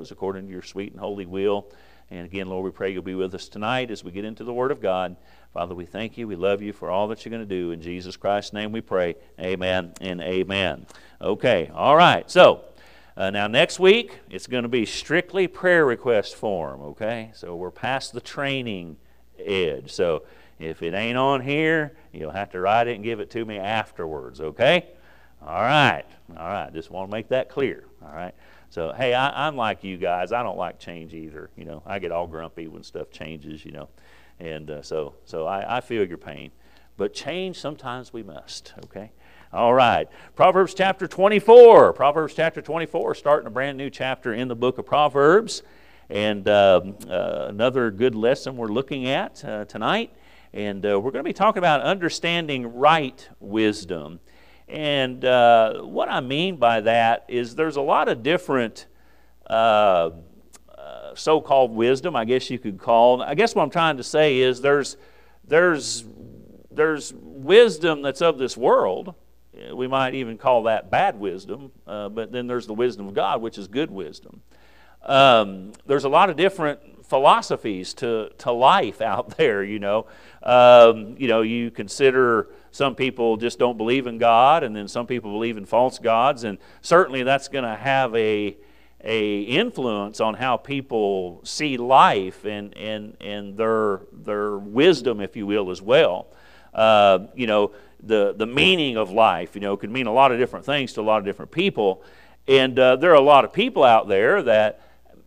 according to your sweet and holy will. And again, Lord, we pray you'll be with us tonight as we get into the Word of God. Father, we thank you. We love you for all that you're going to do. In Jesus Christ's name we pray. Amen and amen. Okay, all right. So, uh, now next week, it's going to be strictly prayer request form, okay? So we're past the training edge. So if it ain't on here, you'll have to write it and give it to me afterwards, okay? All right, all right. Just want to make that clear, all right? So, hey, I, am like you guys. I don't like change either. You know, I get all grumpy when stuff changes, you know. And uh, so, so I, I feel your pain. But change sometimes we must, okay? All right. Proverbs chapter 24. Proverbs chapter 24, starting a brand new chapter in the book of Proverbs. And uh, uh, another good lesson we're looking at uh, tonight. And uh, we're going to be talking about understanding right wisdom. And uh, what I mean by that is there's a lot of different uh, uh, so-called wisdom, I guess you could call. I guess what I'm trying to say is there's there's there's wisdom that's of this world. We might even call that bad wisdom, uh, but then there's the wisdom of God, which is good wisdom. Um, there's a lot of different philosophies to, to life out there, you know. Um, you know, you consider some people just don't believe in God, and then some people believe in false gods, and certainly that's going to have a, a influence on how people see life and, and, and their, their wisdom, if you will, as well. Uh, you know, the, the meaning of life, you know, could mean a lot of different things to a lot of different people. And uh, there are a lot of people out there that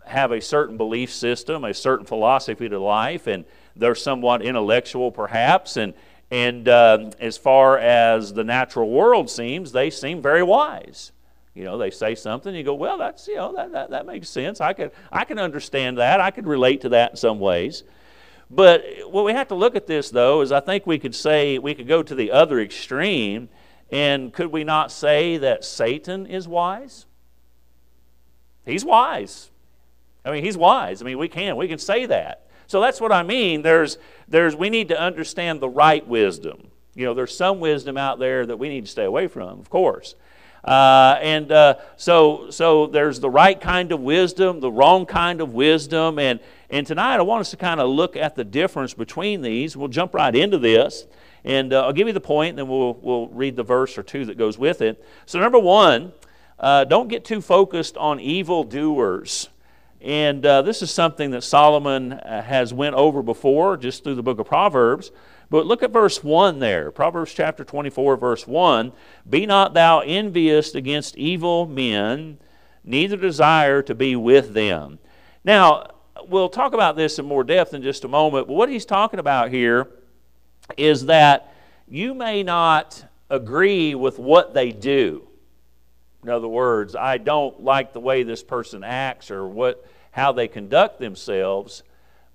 have a certain belief system, a certain philosophy to life, and they're somewhat intellectual perhaps. And, and uh, as far as the natural world seems, they seem very wise. You know, they say something, you go, well, that's, you know, that, that, that makes sense. I can, I can understand that. I could relate to that in some ways. But what we have to look at this, though, is I think we could say, we could go to the other extreme, and could we not say that Satan is wise? He's wise. I mean, he's wise. I mean, we can. We can say that. So that's what I mean. There's, there's, we need to understand the right wisdom. You know, there's some wisdom out there that we need to stay away from, of course. Uh, and uh, so, so there's the right kind of wisdom, the wrong kind of wisdom. And, and tonight I want us to kind of look at the difference between these. We'll jump right into this. And uh, I'll give you the point, and then we'll, we'll read the verse or two that goes with it. So, number one, uh, don't get too focused on evil doers. And uh, this is something that Solomon uh, has went over before just through the book of Proverbs. But look at verse 1 there. Proverbs chapter 24, verse 1. Be not thou envious against evil men, neither desire to be with them. Now, we'll talk about this in more depth in just a moment, but what he's talking about here is that you may not agree with what they do. In other words, I don't like the way this person acts or what how they conduct themselves,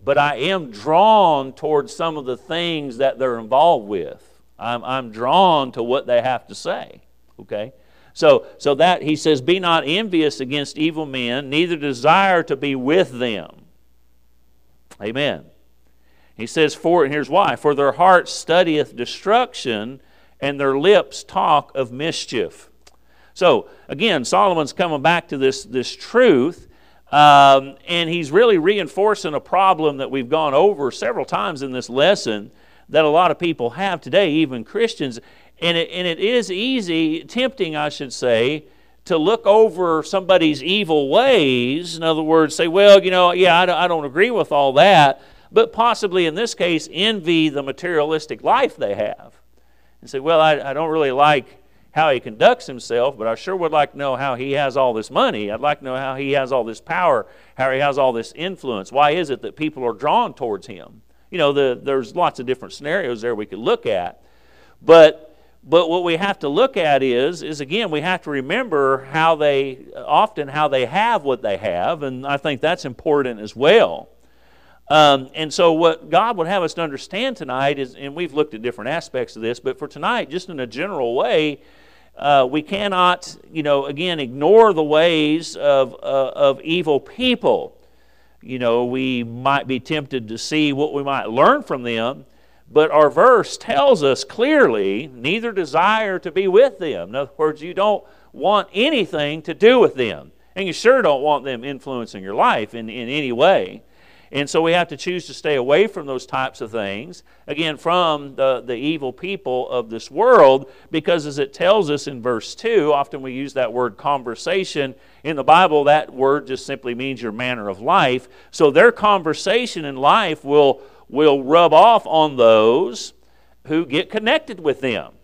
but I am drawn towards some of the things that they're involved with. I'm, I'm drawn to what they have to say. Okay? So, so that he says, Be not envious against evil men, neither desire to be with them. Amen. He says, For, and here's why, for their heart studieth destruction, and their lips talk of mischief. So, again, Solomon's coming back to this, this truth um, and he's really reinforcing a problem that we've gone over several times in this lesson that a lot of people have today, even Christians. And it, and it is easy, tempting, I should say, to look over somebody's evil ways. In other words, say, well, you know, yeah, I don't agree with all that, but possibly in this case, envy the materialistic life they have. And say, well, I, I don't really like how he conducts himself, but I sure would like to know how he has all this money. I'd like to know how he has all this power, how he has all this influence. Why is it that people are drawn towards him? You know, the, there's lots of different scenarios there we could look at. But but what we have to look at is is again we have to remember how they often how they have what they have, and I think that's important as well. Um, and so, what God would have us to understand tonight is, and we've looked at different aspects of this, but for tonight, just in a general way, uh, we cannot, you know, again, ignore the ways of, uh, of evil people. You know, we might be tempted to see what we might learn from them, but our verse tells us clearly neither desire to be with them. In other words, you don't want anything to do with them. And you sure don't want them influencing your life in, in any way. And so we have to choose to stay away from those types of things, again, from the, the evil people of this world, because as it tells us in verse 2, often we use that word conversation. In the Bible, that word just simply means your manner of life. So their conversation in life will, will rub off on those who get connected with them.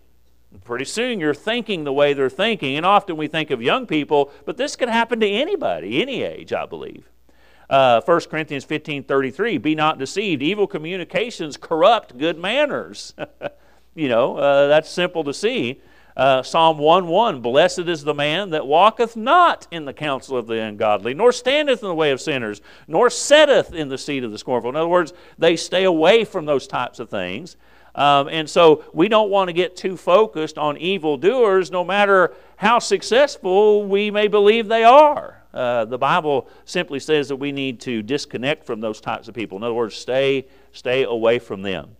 Pretty soon you're thinking the way they're thinking, and often we think of young people, but this could happen to anybody, any age, I believe. Uh, 1 Corinthians 15 33, be not deceived. Evil communications corrupt good manners. you know, uh, that's simple to see. Uh, Psalm 1 1, blessed is the man that walketh not in the counsel of the ungodly, nor standeth in the way of sinners, nor setteth in the seat of the scornful. In other words, they stay away from those types of things. Um, and so we don't want to get too focused on evildoers, no matter how successful we may believe they are. Uh, the Bible simply says that we need to disconnect from those types of people. In other words, stay, stay away from them.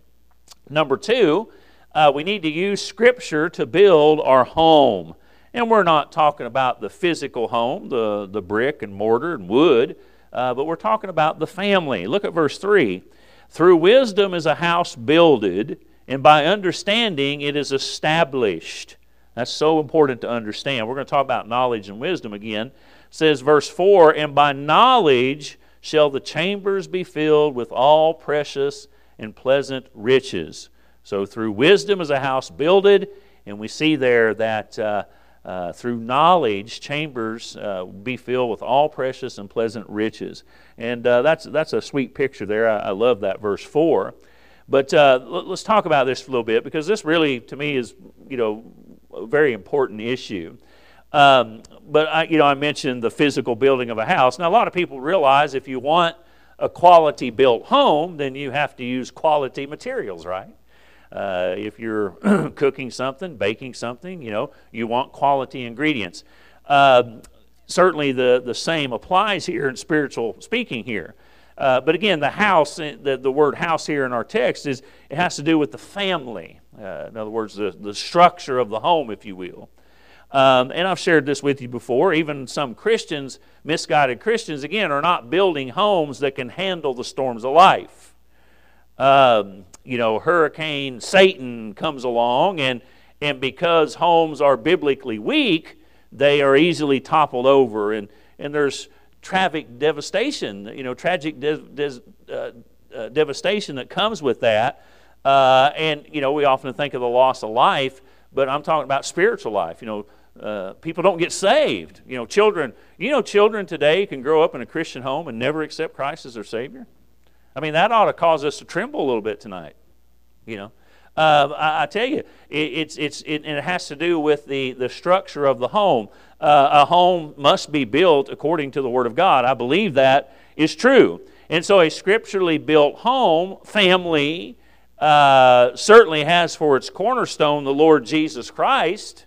Number two, uh, we need to use Scripture to build our home. And we're not talking about the physical home, the, the brick and mortar and wood, uh, but we're talking about the family. Look at verse 3. Through wisdom is a house builded, and by understanding it is established. That's so important to understand. We're going to talk about knowledge and wisdom again says, verse 4 And by knowledge shall the chambers be filled with all precious and pleasant riches. So through wisdom is a house builded, and we see there that uh, uh, through knowledge, chambers uh, be filled with all precious and pleasant riches. And uh, that's, that's a sweet picture there. I, I love that verse 4. But uh, let's talk about this a little bit because this really, to me, is you know very important issue. Um, but I, you know, I mentioned the physical building of a house. Now, a lot of people realize if you want a quality built home, then you have to use quality materials, right? Uh, if you're cooking something, baking something, you know, you want quality ingredients. Uh, certainly, the, the same applies here in spiritual speaking here. Uh, but again, the house, uh, the, the word house here in our text is it has to do with the family. Uh, in other words, the, the structure of the home, if you will. Um, and I've shared this with you before. Even some Christians, misguided Christians, again, are not building homes that can handle the storms of life. Um, you know, Hurricane Satan comes along, and, and because homes are biblically weak, they are easily toppled over. And, and there's traffic devastation, you know, tragic uh, uh, devastation that comes with that. Uh, and, you know, we often think of the loss of life, but I'm talking about spiritual life. You know, uh, people don't get saved. You know, children, you know, children today can grow up in a Christian home and never accept Christ as their Savior. I mean, that ought to cause us to tremble a little bit tonight. You know, uh, I, I, tell you, it, it's, it's, it, it, has to do with the, the structure of the home. Uh, a home must be built according to the Word of God. I believe that is true. And so, a scripturally built home, family, uh, certainly has for its cornerstone the Lord Jesus Christ.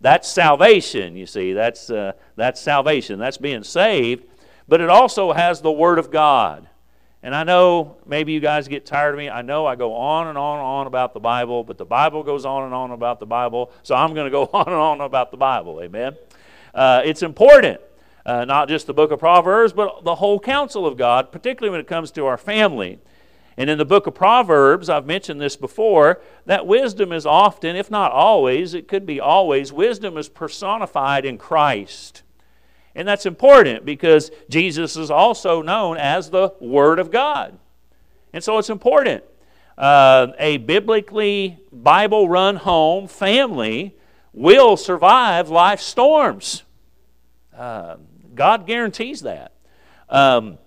That's salvation, you see. That's, uh, that's salvation. That's being saved. But it also has the Word of God. And I know maybe you guys get tired of me. I know I go on and on and on about the Bible, but the Bible goes on and on about the Bible, so I'm going to go on and on about the Bible. Amen? Uh, it's important. Uh, not just the book of Proverbs, but the whole counsel of God, particularly when it comes to our family. And in the book of Proverbs, I've mentioned this before, that wisdom is often, if not always, it could be always, wisdom is personified in Christ. And that's important because Jesus is also known as the Word of God. And so it's important. Uh, a biblically Bible run home, family, will survive life's storms. Uh, God guarantees that. Um,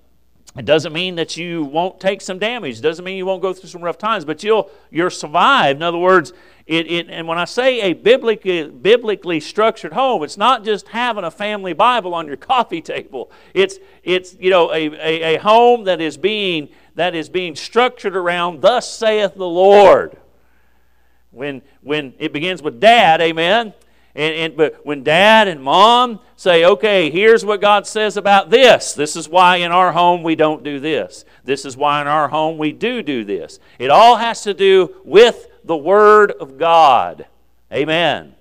it doesn't mean that you won't take some damage. It doesn't mean you won't go through some rough times, but you'll you'll survive. In other words, it, it and when I say a biblically biblically structured home, it's not just having a family Bible on your coffee table. It's it's you know a, a, a home that is being that is being structured around thus saith the Lord. When when it begins with dad, amen. And, and, but when dad and mom say, okay, here's what God says about this, this is why in our home we don't do this, this is why in our home we do do this. It all has to do with the Word of God. Amen.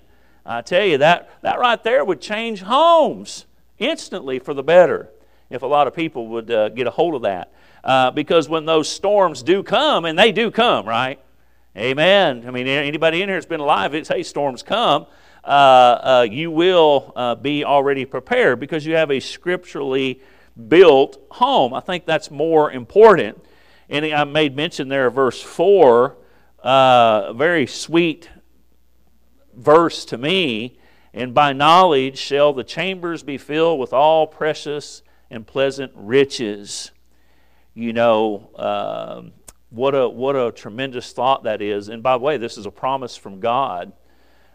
I tell you, that, that right there would change homes instantly for the better if a lot of people would uh, get a hold of that. Uh, because when those storms do come, and they do come, right? Amen. I mean, anybody in here that's been alive, it's hey, storms come. Uh, uh you will uh, be already prepared because you have a scripturally built home. I think that's more important. And I made mention there of verse 4, uh, a very sweet verse to me. And by knowledge shall the chambers be filled with all precious and pleasant riches. You know, uh, what, a, what a tremendous thought that is. And by the way, this is a promise from God.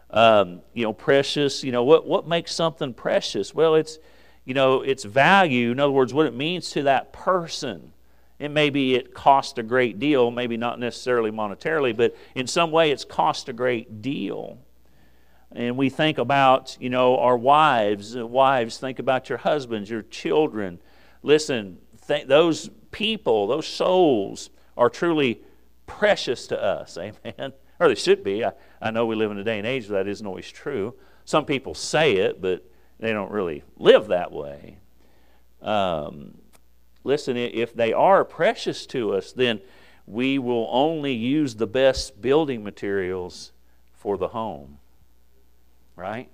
Um, you know, precious, you know, what, what makes something precious? Well, it's, you know, its value, in other words, what it means to that person. And maybe it cost a great deal, maybe not necessarily monetarily, but in some way it's cost a great deal. And we think about, you know, our wives. Wives, think about your husbands, your children. Listen, th- those people, those souls are truly precious to us. Amen. Or they should be. I, I know we live in a day and age where that isn't always true. Some people say it, but they don't really live that way. Um, listen, if they are precious to us, then we will only use the best building materials for the home. Right?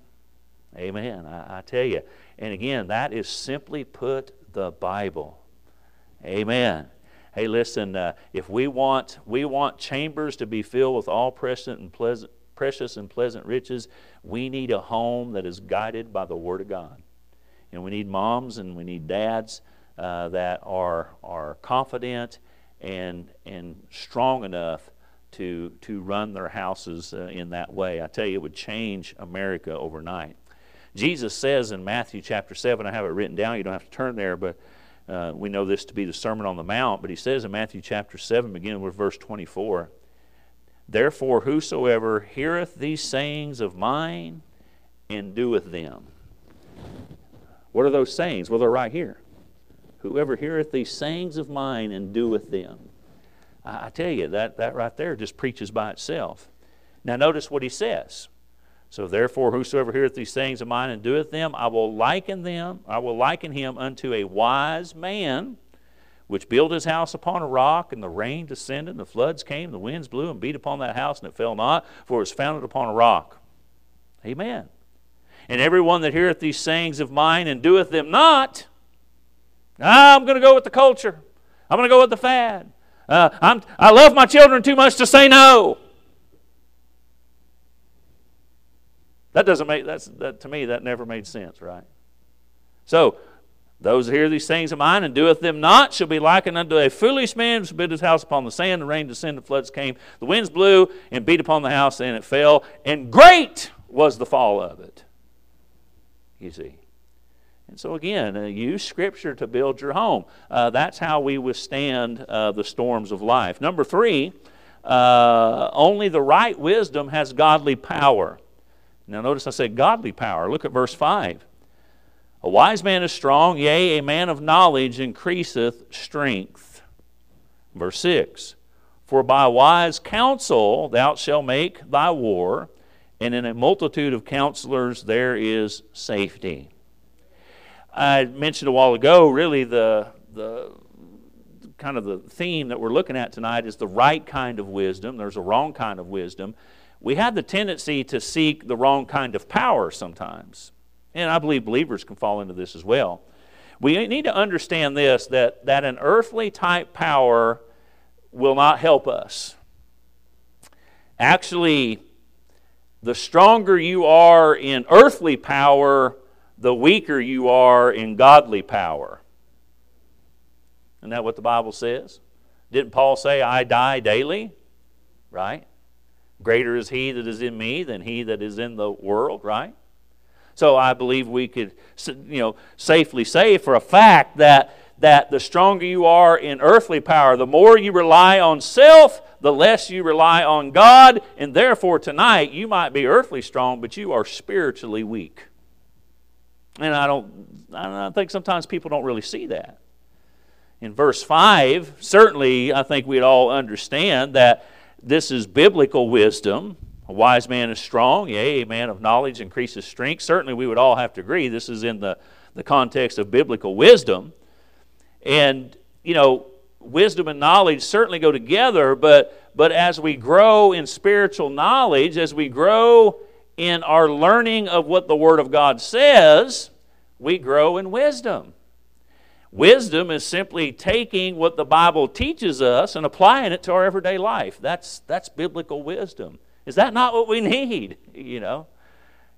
Amen. I, I tell you. And again, that is simply put the Bible. Amen. Hey, listen, uh, if we want, we want chambers to be filled with all precious and pleasant, precious and pleasant riches, we need a home that is guided by the Word of God. And we need moms and we need dads uh, that are, are confident and, and strong enough to, to run their houses uh, in that way. I tell you, it would change America overnight. Jesus says in Matthew chapter 7, I have it written down, you don't have to turn there, but uh, we know this to be the Sermon on the Mount, but he says in Matthew chapter 7, beginning with verse 24, Therefore, whosoever heareth these sayings of mine and doeth them. What are those sayings? Well, they're right here. Whoever heareth these sayings of mine and doeth them. I, I tell you, that, that right there just preaches by itself. Now, notice what he says. So therefore, whosoever heareth these sayings of mine and doeth them, I will liken them, I will liken him unto a wise man which built his house upon a rock, and the rain descended, and the floods came, the winds blew and beat upon that house, and it fell not, for it was founded upon a rock. Amen. And everyone that heareth these sayings of mine and doeth them not, I'm going to go with the culture. I'm going to go with the fad. Uh, I'm, I love my children too much to say no. That doesn't make that's that to me that never made sense, right? So those that hear these things of mine and doeth them not shall be likened unto a foolish man who built his house upon the sand. The rain descended, the floods came, the winds blew and beat upon the house, and it fell, and great was the fall of it. You see. And so, again, uh, use Scripture to build your home. Uh, that's how we withstand uh, the storms of life. Number three, uh, only the right wisdom has godly power. Now, notice I said godly power. Look at verse 5. A wise man is strong, yea, a man of knowledge increaseth strength. Verse 6 For by wise counsel thou shalt make thy war, and in a multitude of counselors there is safety. I mentioned a while ago, really, the, the kind of the theme that we're looking at tonight is the right kind of wisdom. There's a wrong kind of wisdom we have the tendency to seek the wrong kind of power sometimes. And I believe believers can fall into this as well. We need to understand this that, that an earthly type power will not help us. Actually, the stronger you are in earthly power, the weaker you are in godly power. Isn't that what the Bible says? Didn't Paul say, I die daily? Right? Greater is he that is in me than he that is in the world, right? So I believe we could, you know, safely say for a fact that that the stronger you are in earthly power, the more you rely on self, the less you rely on God, and therefore tonight you might be earthly strong, but you are spiritually weak. And I don't, I think sometimes people don't really see that. In verse 5, certainly I think we'd all understand that this is biblical wisdom. A wise man is strong, yea, a man of knowledge increases strength. Certainly, we would all have to agree this is in the, the context of biblical wisdom. And, you know, wisdom and knowledge certainly go together, but, but as we grow in spiritual knowledge, as we grow in our learning of what the Word of God says, we grow in wisdom. Wisdom is simply taking what the Bible teaches us and applying it to our everyday life. That's, that's biblical wisdom. Is that not what we need? You know,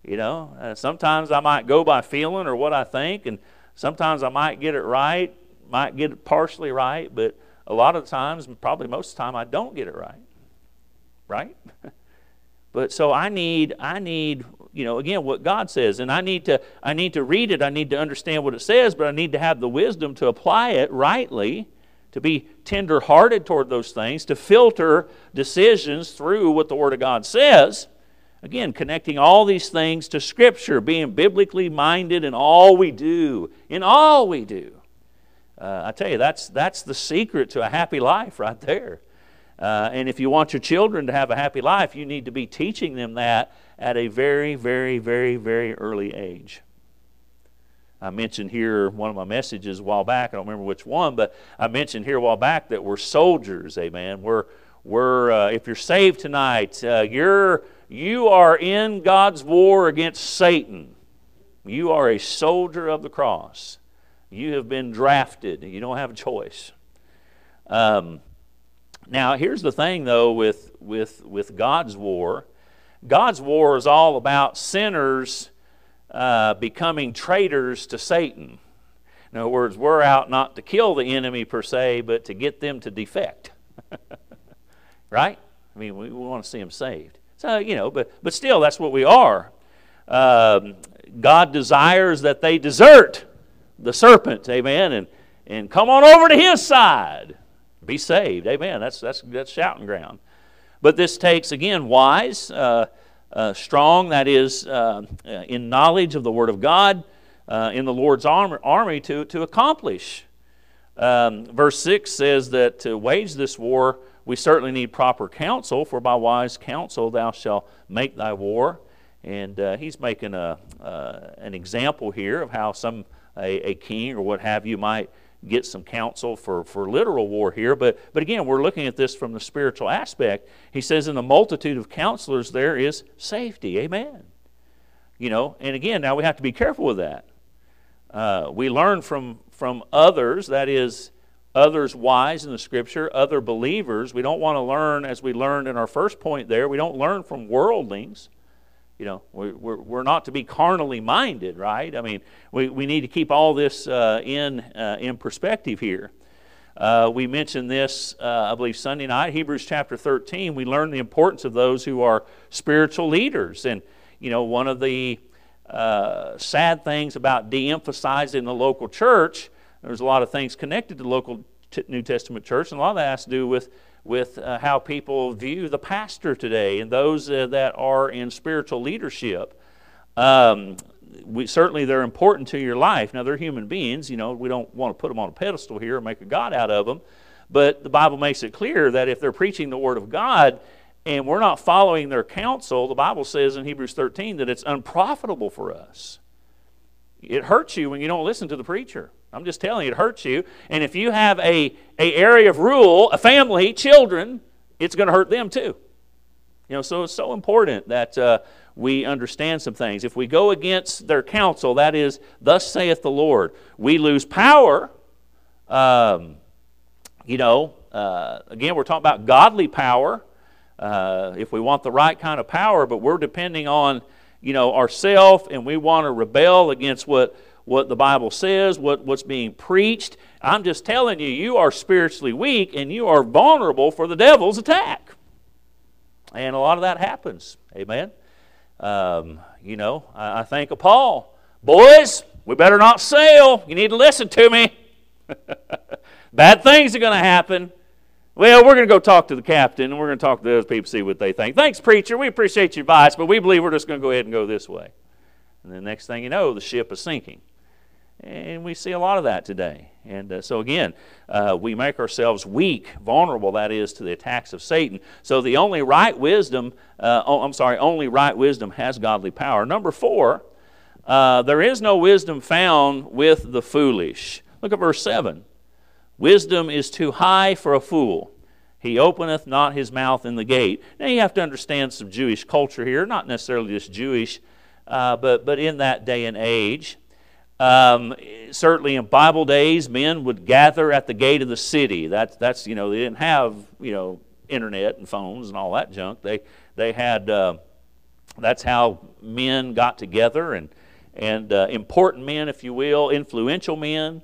you know. Uh, sometimes I might go by feeling or what I think, and sometimes I might get it right, might get it partially right, but a lot of times, probably most of the time, I don't get it right. Right? but so I need, I need you know again what god says and i need to i need to read it i need to understand what it says but i need to have the wisdom to apply it rightly to be tender hearted toward those things to filter decisions through what the word of god says. Again connecting all these things to scripture being biblically minded in all we do in all we do. Uh, i tell you that's that's the secret to a happy life right there uh, and if you want your children to have a happy life, you need to be teaching them that at a very, very, very, very early age. I mentioned here one of my messages a while back. I don't remember which one, but I mentioned here a while back that we're soldiers. Amen. We're we're uh, if you're saved tonight, uh, you're you are in God's war against Satan. You are a soldier of the cross. You have been drafted. You don't have a choice. Um, now, here's the thing, though, with, with, with God's war God's war is all about sinners uh, becoming traitors to Satan. In other words, we're out not to kill the enemy per se, but to get them to defect. right? I mean, we, we want to see them saved. So, you know, but, but still, that's what we are. Um, God desires that they desert the serpent, amen, and, and come on over to his side be saved. Amen. That's, that's, that's shouting ground. But this takes, again, wise, uh, uh, strong, that is, uh, uh in knowledge of the Word of God, uh, in the Lord's arm, army to, to accomplish. Um, verse 6 says that to wage this war, we certainly need proper counsel, for by wise counsel thou shalt make thy war. And uh, he's making a, an example here of how some a, a king or what have you might get some counsel for, for literal war here, but, but again, we're looking at this from the spiritual aspect. He says, In the multitude of counselors, there is safety. Amen. You know, and again, now we have to be careful with that. Uh, we learn from, from others, that is, others wise in the scripture, other believers. We don't want to learn, as we learned in our first point there, we don't learn from worldlings. You know, we're, we're not to be carnally minded, right? I mean, we, we need to keep all this uh, in, uh, in perspective here. Uh, we mentioned this, uh, I believe, Sunday night, Hebrews chapter 13. We learn the importance of those who are spiritual leaders. And, you know, one of the uh, sad things about de emphasizing the local church, there's a lot of things connected to local New Testament church, and a lot of that has to do with with uh, how people view the pastor today and those uh, that are in spiritual leadership. Um, we, certainly, they're important to your life. Now, they're human beings. You know, we don't want to put them on a pedestal here and make a God out of them. But the Bible makes it clear that if they're preaching the Word of God and we're not following their counsel, the Bible says in Hebrews 13 that it's unprofitable for us. It hurts you when you don't listen to the preacher. I'm just telling you, it hurts you. And if you have a, a area of rule, a family, children, it's going to hurt them too. You know, so it's so important that uh, we understand some things. If we go against their counsel, that is, thus saith the Lord, we lose power. Um, you know, uh, again, we're talking about godly power. Uh, if we want the right kind of power, but we're depending on, you know, ourself, and we want to rebel against what what the Bible says, what, what's being preached. I'm just telling you, you are spiritually weak and you are vulnerable for the devil's attack. And a lot of that happens. Amen. Um, you know, I, I think of Paul. Boys, we better not sail. You need to listen to me. Bad things are going to happen. Well, we're going to go talk to the captain and we're going to talk to those people, see what they think. Thanks, preacher. We appreciate your advice, but we believe we're just going to go ahead and go this way. And the next thing you know, the ship is sinking. And we see a lot of that today. And uh, so, again, uh, we make ourselves weak, vulnerable, that is, to the attacks of Satan. So, the only right wisdom, uh, oh, I'm sorry, only right wisdom has godly power. Number four, Uh, there is no wisdom found with the foolish. Look at verse 7. Wisdom is too high for a fool. He openeth not his mouth in the gate. Now you have to understand some Jewish culture here, not necessarily just Jewish, uh, but, but in that day and age. Um, certainly in Bible days, men would gather at the gate of the city. That's, that's you know, they didn't have, you know, internet and phones and all that junk. They, they had, uh, that's how men got together and, and uh, important men, if you will, influential men,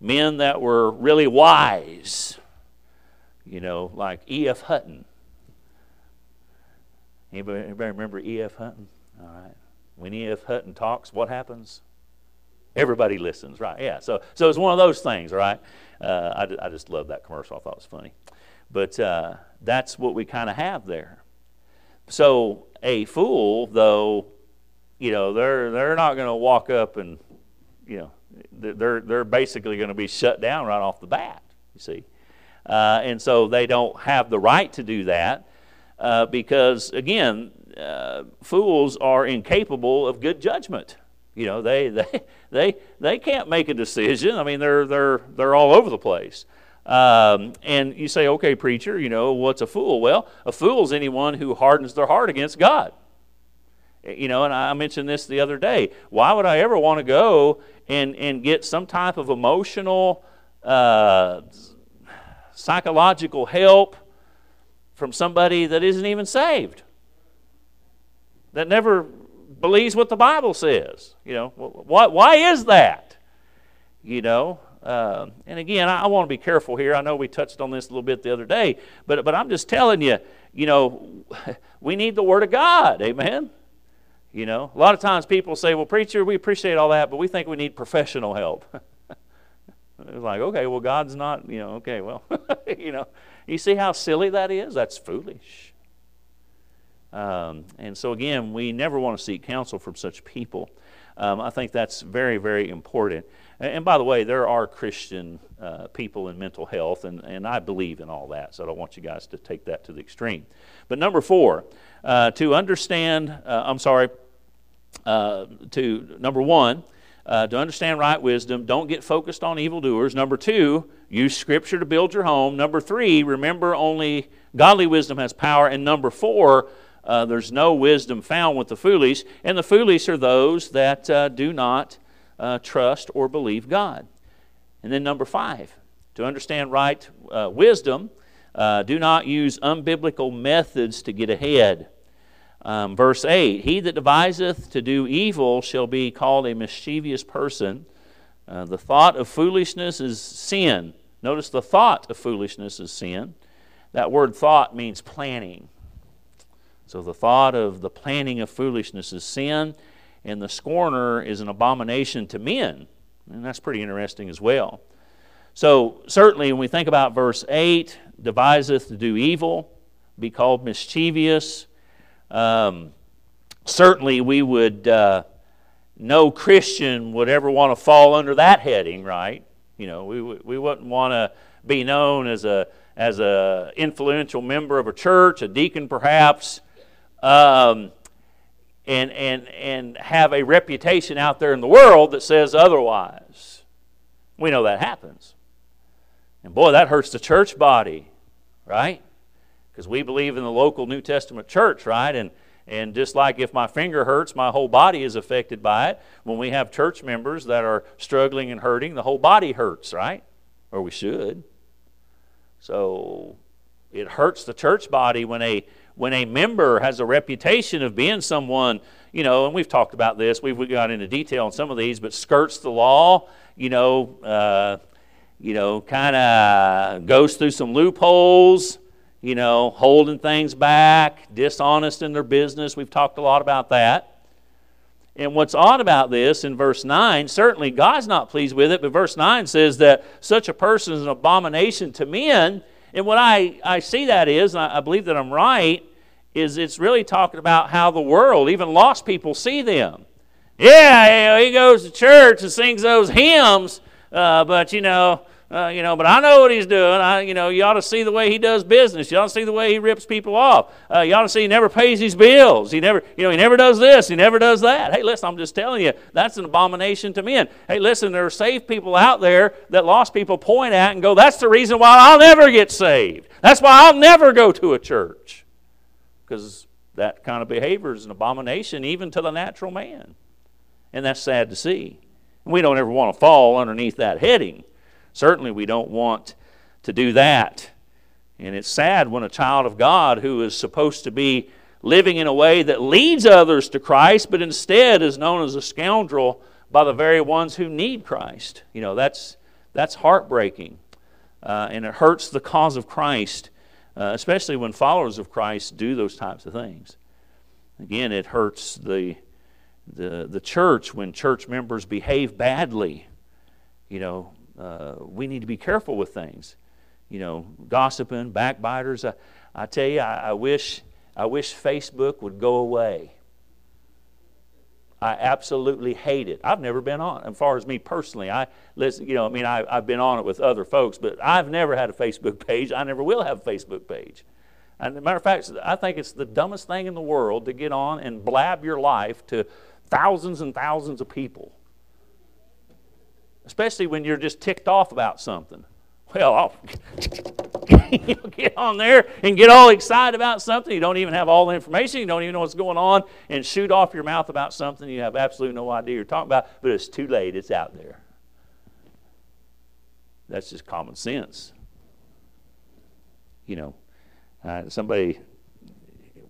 men that were really wise, you know, like E.F. Hutton. Anybody, anybody remember E.F. Hutton? All right. When E.F. Hutton talks, what happens? Everybody listens, right? Yeah. So, so it's one of those things, right? Uh, I, I just love that commercial. I thought it was funny. But uh, that's what we kind of have there. So a fool, though, you know, they're they're not going to walk up and, you know, they're they're basically going to be shut down right off the bat. You see, uh, and so they don't have the right to do that uh, because again, uh, fools are incapable of good judgment. You know, they they they they can't make a decision. I mean, they're they're they're all over the place. Um, and you say, okay, preacher, you know, what's a fool? Well, a fool is anyone who hardens their heart against God. You know, and I mentioned this the other day. Why would I ever want to go and, and get some type of emotional, uh, psychological help from somebody that isn't even saved? That never believes what the Bible says. You know, why, why is that? You know, uh, and again, I, I want to be careful here. I know we touched on this a little bit the other day, but, but I'm just telling you, you know, we need the Word of God. Amen? You know, a lot of times people say, well, preacher, we appreciate all that, but we think we need professional help. it's like, okay, well, God's not, you know, okay, well, you know, you see how silly that is? That's foolish. Um, and so, again, we never want to seek counsel from such people. Um, I think that's very, very important. And by the way, there are Christian uh, people in mental health, and, and I believe in all that, so I don't want you guys to take that to the extreme. But number four, uh, to understand, uh, I'm sorry, uh, to number one, uh, to understand right wisdom, don't get focused on evildoers. Number two, use Scripture to build your home. Number three, remember only godly wisdom has power. And number four, uh, there's no wisdom found with the foolish, and the foolish are those that do not uh, trust or believe God. And then number five, to understand right uh, wisdom, uh, do not use unbiblical methods to get ahead. Um, verse 8 He that deviseth to do evil shall be called a mischievous person. Uh, the thought of foolishness is sin. Notice the thought of foolishness is sin. That word thought means planning. So the thought of the planning of foolishness is sin and the scorner is an abomination to men. And that's pretty interesting as well. So, certainly, when we think about verse 8, deviseth to do evil, be called mischievous, um, certainly we would, uh, no Christian would ever want to fall under that heading, right? You know, we, we wouldn't want to be known as a as a influential member of a church, a deacon perhaps, um, and, and, and have a reputation out there in the world that says otherwise. We know that happens. And boy, that hurts the church body, right? Because we believe in the local New Testament church, right? And, and just like if my finger hurts, my whole body is affected by it. When we have church members that are struggling and hurting, the whole body hurts, right? Or we should. So it hurts the church body when a when a member has a reputation of being someone, you know, and we've talked about this, we've got into detail on some of these, but skirts the law, you know, uh, you know, kind of goes through some loopholes, you know, holding things back, dishonest in their business. We've talked a lot about that. And what's odd about this in verse 9, certainly God's not pleased with it, but verse 9 says that such a person is an abomination to men and what I, I see that is, and I, believe that I'm right, is it's really talking about how the world, even lost people, see them. Yeah, you know, he goes to church and sings those hymns, uh, but you know, uh, you know, but I know what he's doing. I, you know, you ought to see the way he does business. You ought to see the way he rips people off. Uh, you ought to see he never pays his bills. He never, you know, he never does this. He never does that. Hey, listen, I'm just telling you, that's an abomination to men. Hey, listen, there are saved people out there that lost people point at and go, that's the reason why I'll never get saved. That's why I'll never go to a church. Because that kind of behavior is an abomination even to the natural man. And that's sad to see. We don't ever want to fall underneath that heading. Certainly, we don't want to do that. And it's sad when a child of God who is supposed to be living in a way that leads others to Christ, but instead is known as a scoundrel by the very ones who need Christ. You know, that's, that's heartbreaking. Uh, and it hurts the cause of Christ, uh, especially when followers of Christ do those types of things. Again, it hurts the, the, the church when church members behave badly. You know, uh, we need to be careful with things. You know, gossiping, backbiters. I, I tell you, I, I wish I wish Facebook would go away. I absolutely hate it. I've never been on. As far as me personally, I listen. You know, I mean, I, I've been on it with other folks, but I've never had a Facebook page. I never will have a Facebook page. And matter of fact, I think it's the dumbest thing in the world to get on and blab your life to thousands and thousands of people especially when you're just ticked off about something. Well, I'll get on there and get all excited about something. You don't even have all the information. You don't even know what's going on, and shoot off your mouth about something you have absolutely no idea you're talking about. But it's too late. It's out there. That's just common sense. You know, uh, somebody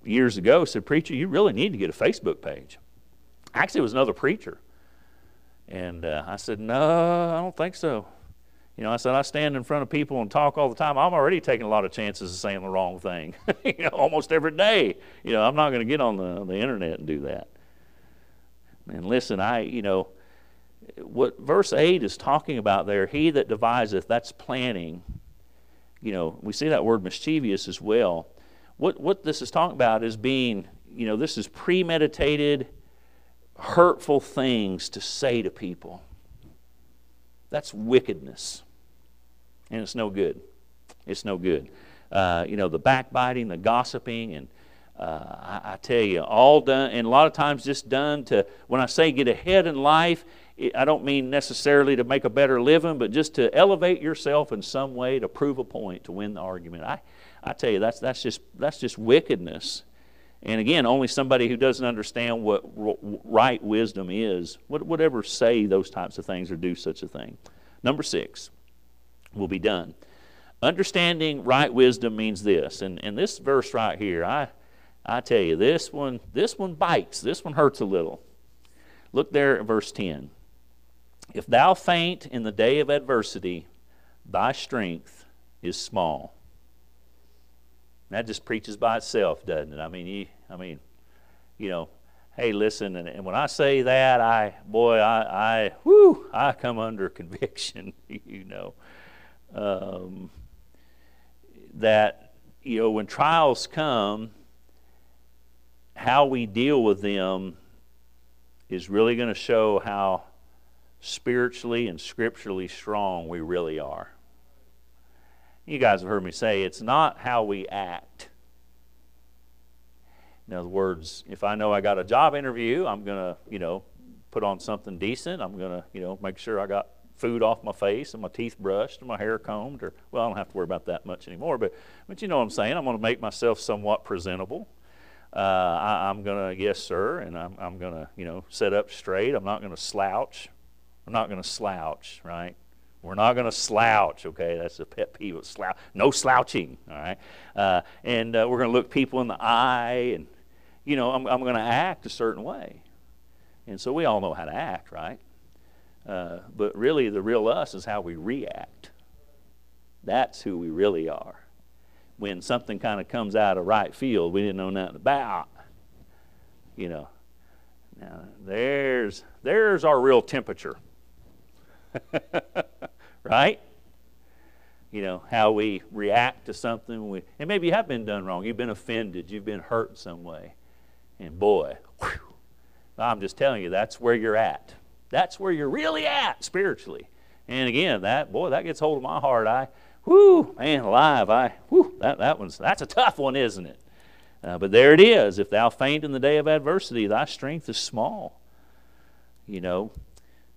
years ago said, "Preacher, you really need to get a Facebook page." Actually, it was another preacher and uh, I said, No, I don't think so. You know, I said, I stand in front of people and talk all the time. I'm already taking a lot of chances of saying the wrong thing, you know, almost every day. You know, I'm not going to get on the, the internet and do that. And listen, I, you know, what verse 8 is talking about there, he that deviseth, that's planning. You know, we see that word mischievous as well. What, what this is talking about is being, you know, this is premeditated hurtful things to say to people. That's wickedness. And it's no good. It's no good. Uh, you know, the backbiting, the gossiping, and uh, I, I, tell you, all done, and a lot of times just done to, when I say get ahead in life, it, I don't mean necessarily to make a better living, but just to elevate yourself in some way to prove a point, to win the argument. I, I tell you, that's, that's, just, that's just wickedness. And again, only somebody who doesn't understand what right wisdom is would, ever say those types of things or do such a thing. Number six, will be done. Understanding right wisdom means this, and, and this verse right here, I, I tell you, this one, this one bites. This one hurts a little. Look there at verse 10. If thou faint in the day of adversity, thy strength is small. That just preaches by itself, doesn't it? I mean, you, I mean, you know, hey, listen, and, and when I say that, I, boy, I, I, whoo, I come under conviction, you know, um, that, you know, when trials come, how we deal with them is really going to show how spiritually and scripturally strong we really are. You guys have heard me say it's not how we act. In other words, if I know I got a job interview, I'm going to, you know, put on something decent. I'm going to, you know, make sure I got food off my face and my teeth brushed and my hair combed or well I don't have to worry about that much anymore but but you know what I'm saying I'm going to make myself somewhat presentable uh, I, am going to yes sir and I'm, I'm going to you know set up straight I'm not going to slouch I'm not going to slouch right we're not going to slouch, okay? That's a pet peeve of slouch. No slouching, all right? Uh, and uh, we're going to look people in the eye, and, you know, I'm, I'm going to act a certain way. And so we all know how to act, right? Uh, but really, the real us is how we react. That's who we really are. When something kind of comes out of right field we didn't know nothing about, you know. Now, there's, there's our real temperature. right? You know, how we react to something. We, and maybe you have been done wrong. You've been offended. You've been hurt in some way. And boy, whew, I'm just telling you, that's where you're at. That's where you're really at spiritually. And again, that boy, that gets hold of my heart. I, whoo, man, alive. I, whoo, that that one's that's a tough one, isn't it? Uh, but there it is. If thou faint in the day of adversity, thy strength is small. You know,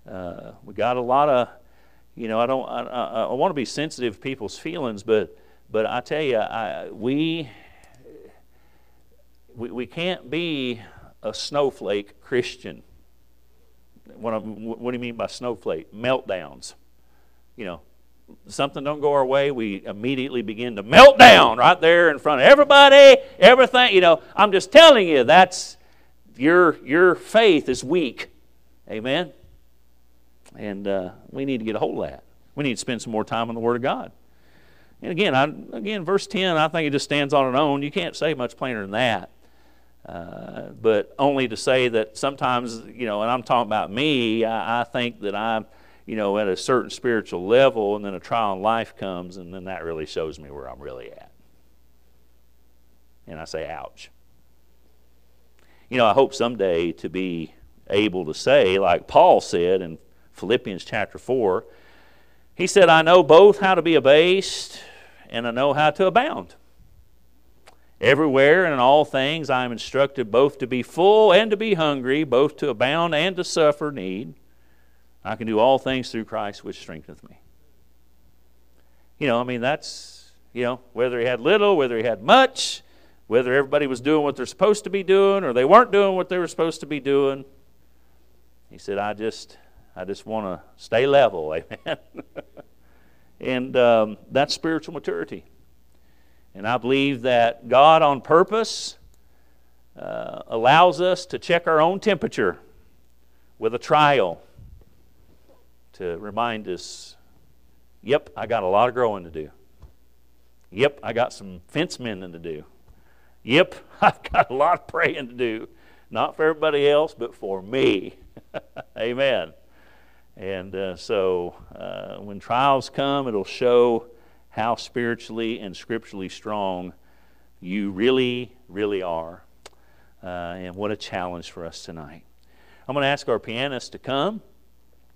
uh, we got a lot of, you know, I don't, I, I, I want to be sensitive to people's feelings, but, but I tell you, I, we, we, we can't be a snowflake Christian. What, what do you mean by snowflake? Meltdowns. You know, something don't go our way, we immediately begin to melt down right there in front of everybody, everything. You know, I'm just telling you, that's your your faith is weak. Amen. And uh, we need to get a hold of that. We need to spend some more time on the Word of God. And again, I, again, verse 10, I think it just stands on its own. You can't say much plainer than that. Uh, but only to say that sometimes, you know, and I'm talking about me, I, I think that I'm you know, at a certain spiritual level, and then a trial in life comes, and then that really shows me where I'm really at. And I say, ouch. You know, I hope someday to be able to say, like Paul said in Philippians chapter 4, he said, I know both how to be abased and I know how to abound. Everywhere and in all things I am instructed both to be full and to be hungry, both to abound and to suffer need. I can do all things through Christ which strengtheneth me. You know, I mean, that's, you know, whether he had little, whether he had much, whether everybody was doing what they're supposed to be doing or they weren't doing what they were supposed to be doing. He said, I just, I just want to stay level, amen. and um, that's spiritual maturity. And I believe that God, on purpose, uh, allows us to check our own temperature with a trial to remind us yep, I got a lot of growing to do. Yep, I got some fence mending to do. Yep, I've got a lot of praying to do. Not for everybody else, but for me. Amen. And uh, so uh, when trials come, it'll show how spiritually and scripturally strong you really, really are. Uh, and what a challenge for us tonight. I'm going to ask our pianist to come.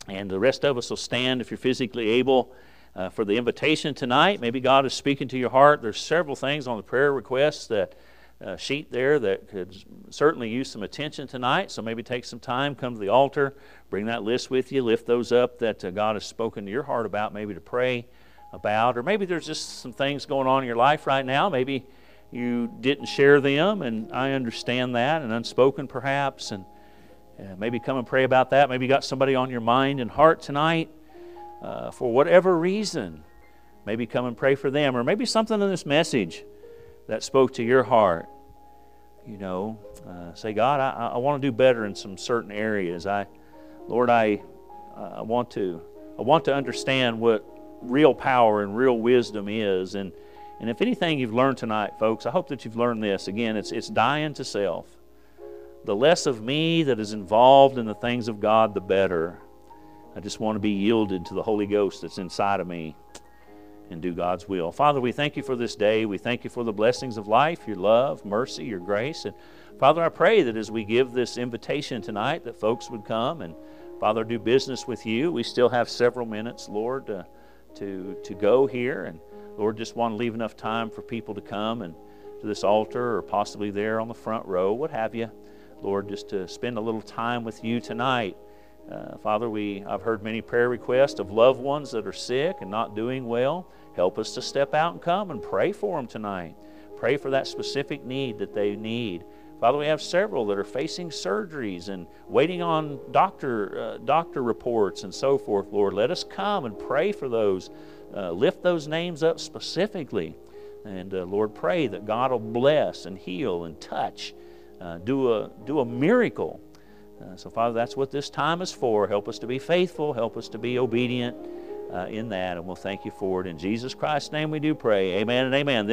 And the rest of us will stand if you're physically able uh, for the invitation tonight. Maybe God is speaking to your heart. There's several things on the prayer requests that uh, sheet there that could certainly use some attention tonight. So maybe take some time, come to the altar, bring that list with you, lift those up that uh, God has spoken to your heart about, maybe to pray about. Or maybe there's just some things going on in your life right now. Maybe you didn't share them, and I understand that, and unspoken perhaps. And uh, maybe come and pray about that. Maybe you got somebody on your mind and heart tonight uh, for whatever reason. Maybe come and pray for them. Or maybe something in this message that spoke to your heart. You know, uh, say, God, I, I want to do better in some certain areas. I, Lord, I, I want to, I want to understand what real power and real wisdom is. And, and if anything you've learned tonight, folks, I hope that you've learned this. Again, it's, it's dying to self the less of me that is involved in the things of God, the better. I just want to be yielded to the Holy Ghost that's inside of me and do God's will. Father, we thank you for this day. We thank you for the blessings of life, your love, mercy, your grace. And Father, I pray that as we give this invitation tonight, that folks would come and, Father, do business with you. We still have several minutes, Lord, to, to, to go here. And, Lord, just want to leave enough time for people to come and to this altar or possibly there on the front row, what have you. Lord, just to spend a little time with you tonight. Uh, Father, we I've heard many prayer requests of loved ones that are sick and not doing well. Help us to step out and come and pray for them tonight. Pray for that specific need that they need. Father, we have several that are facing surgeries and waiting on doctor uh, doctor reports and so forth. Lord, let us come and pray for those. Uh, lift those names up specifically, and uh, Lord, pray that God will bless and heal and touch uh, do, a, do a miracle. Uh, so, Father, that's what this time is for. Help us to be faithful, help us to be obedient uh, in that, and we'll thank you for it. In Jesus Christ's name we do pray. Amen and amen.